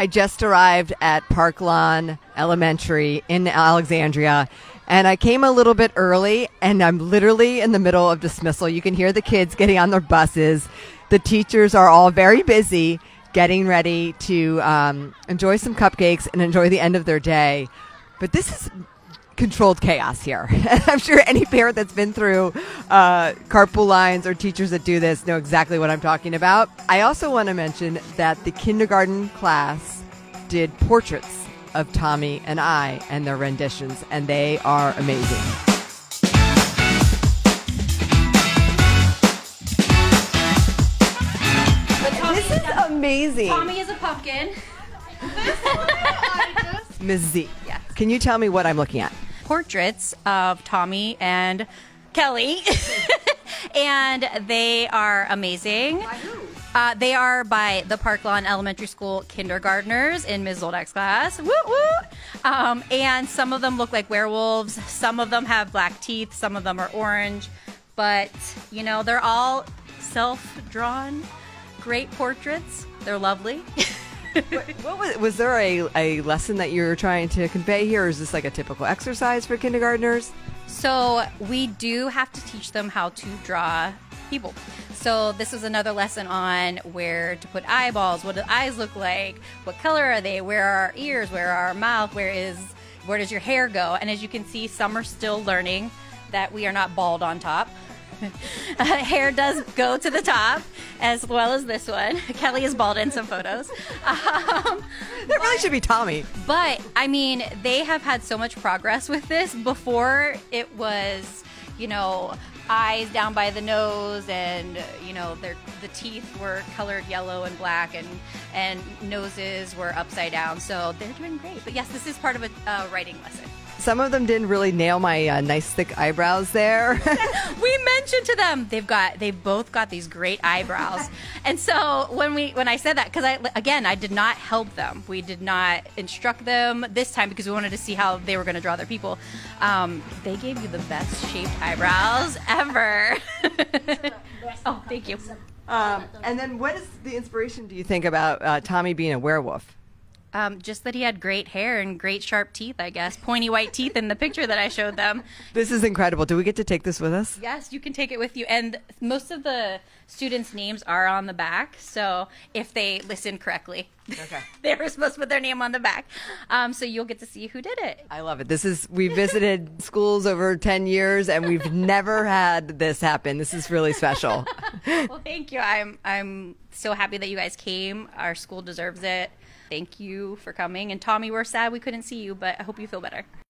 I just arrived at Parklawn Elementary in Alexandria, and I came a little bit early, and I'm literally in the middle of dismissal. You can hear the kids getting on their buses. The teachers are all very busy getting ready to um, enjoy some cupcakes and enjoy the end of their day. But this is controlled chaos here. I'm sure any parent that's been through uh, carpool lines or teachers that do this know exactly what I'm talking about. I also want to mention that the kindergarten class did portraits of Tommy and I and their renditions, and they are amazing. This is amazing. Tommy is a pumpkin. Ms. Z, Yes. can you tell me what I'm looking at? Portraits of Tommy and Kelly. and they are amazing. Uh, they are by the Parklawn Elementary School kindergartners in Ms. Zoldak's class. Woo woo! Um, and some of them look like werewolves. Some of them have black teeth. Some of them are orange. But, you know, they're all self drawn, great portraits. They're lovely. What was, was there a, a lesson that you're trying to convey here, or is this like a typical exercise for kindergartners? So we do have to teach them how to draw people. So this is another lesson on where to put eyeballs, what do eyes look like, what color are they, where are our ears, where are our mouth, where is where does your hair go? And as you can see, some are still learning that we are not bald on top. Uh, hair does go to the top, as well as this one. Kelly is bald in some photos. Um, That really should be Tommy. but I mean, they have had so much progress with this. Before it was, you know, eyes down by the nose, and you know, their the teeth were colored yellow and black, and and noses were upside down. So they're doing great. But yes, this is part of a uh, writing lesson. Some of them didn't really nail my uh, nice thick eyebrows there. we mentioned to them they've got they've both got these great eyebrows and so when we when i said that because i again i did not help them we did not instruct them this time because we wanted to see how they were going to draw their people um, they gave you the best shaped eyebrows ever oh thank you um, and then, what is the inspiration? Do you think about uh, Tommy being a werewolf? Um, just that he had great hair and great sharp teeth i guess pointy white teeth in the picture that i showed them This is incredible. Do we get to take this with us? Yes, you can take it with you. And most of the students' names are on the back. So if they listen correctly, Okay. they were supposed to put their name on the back. Um, so you'll get to see who did it. I love it. This is we visited schools over ten years, and we've never had this happen. This is really special. Well, thank you. I'm I'm so happy that you guys came. Our school deserves it. Thank you for coming. And Tommy, we're sad we couldn't see you, but I hope you feel better.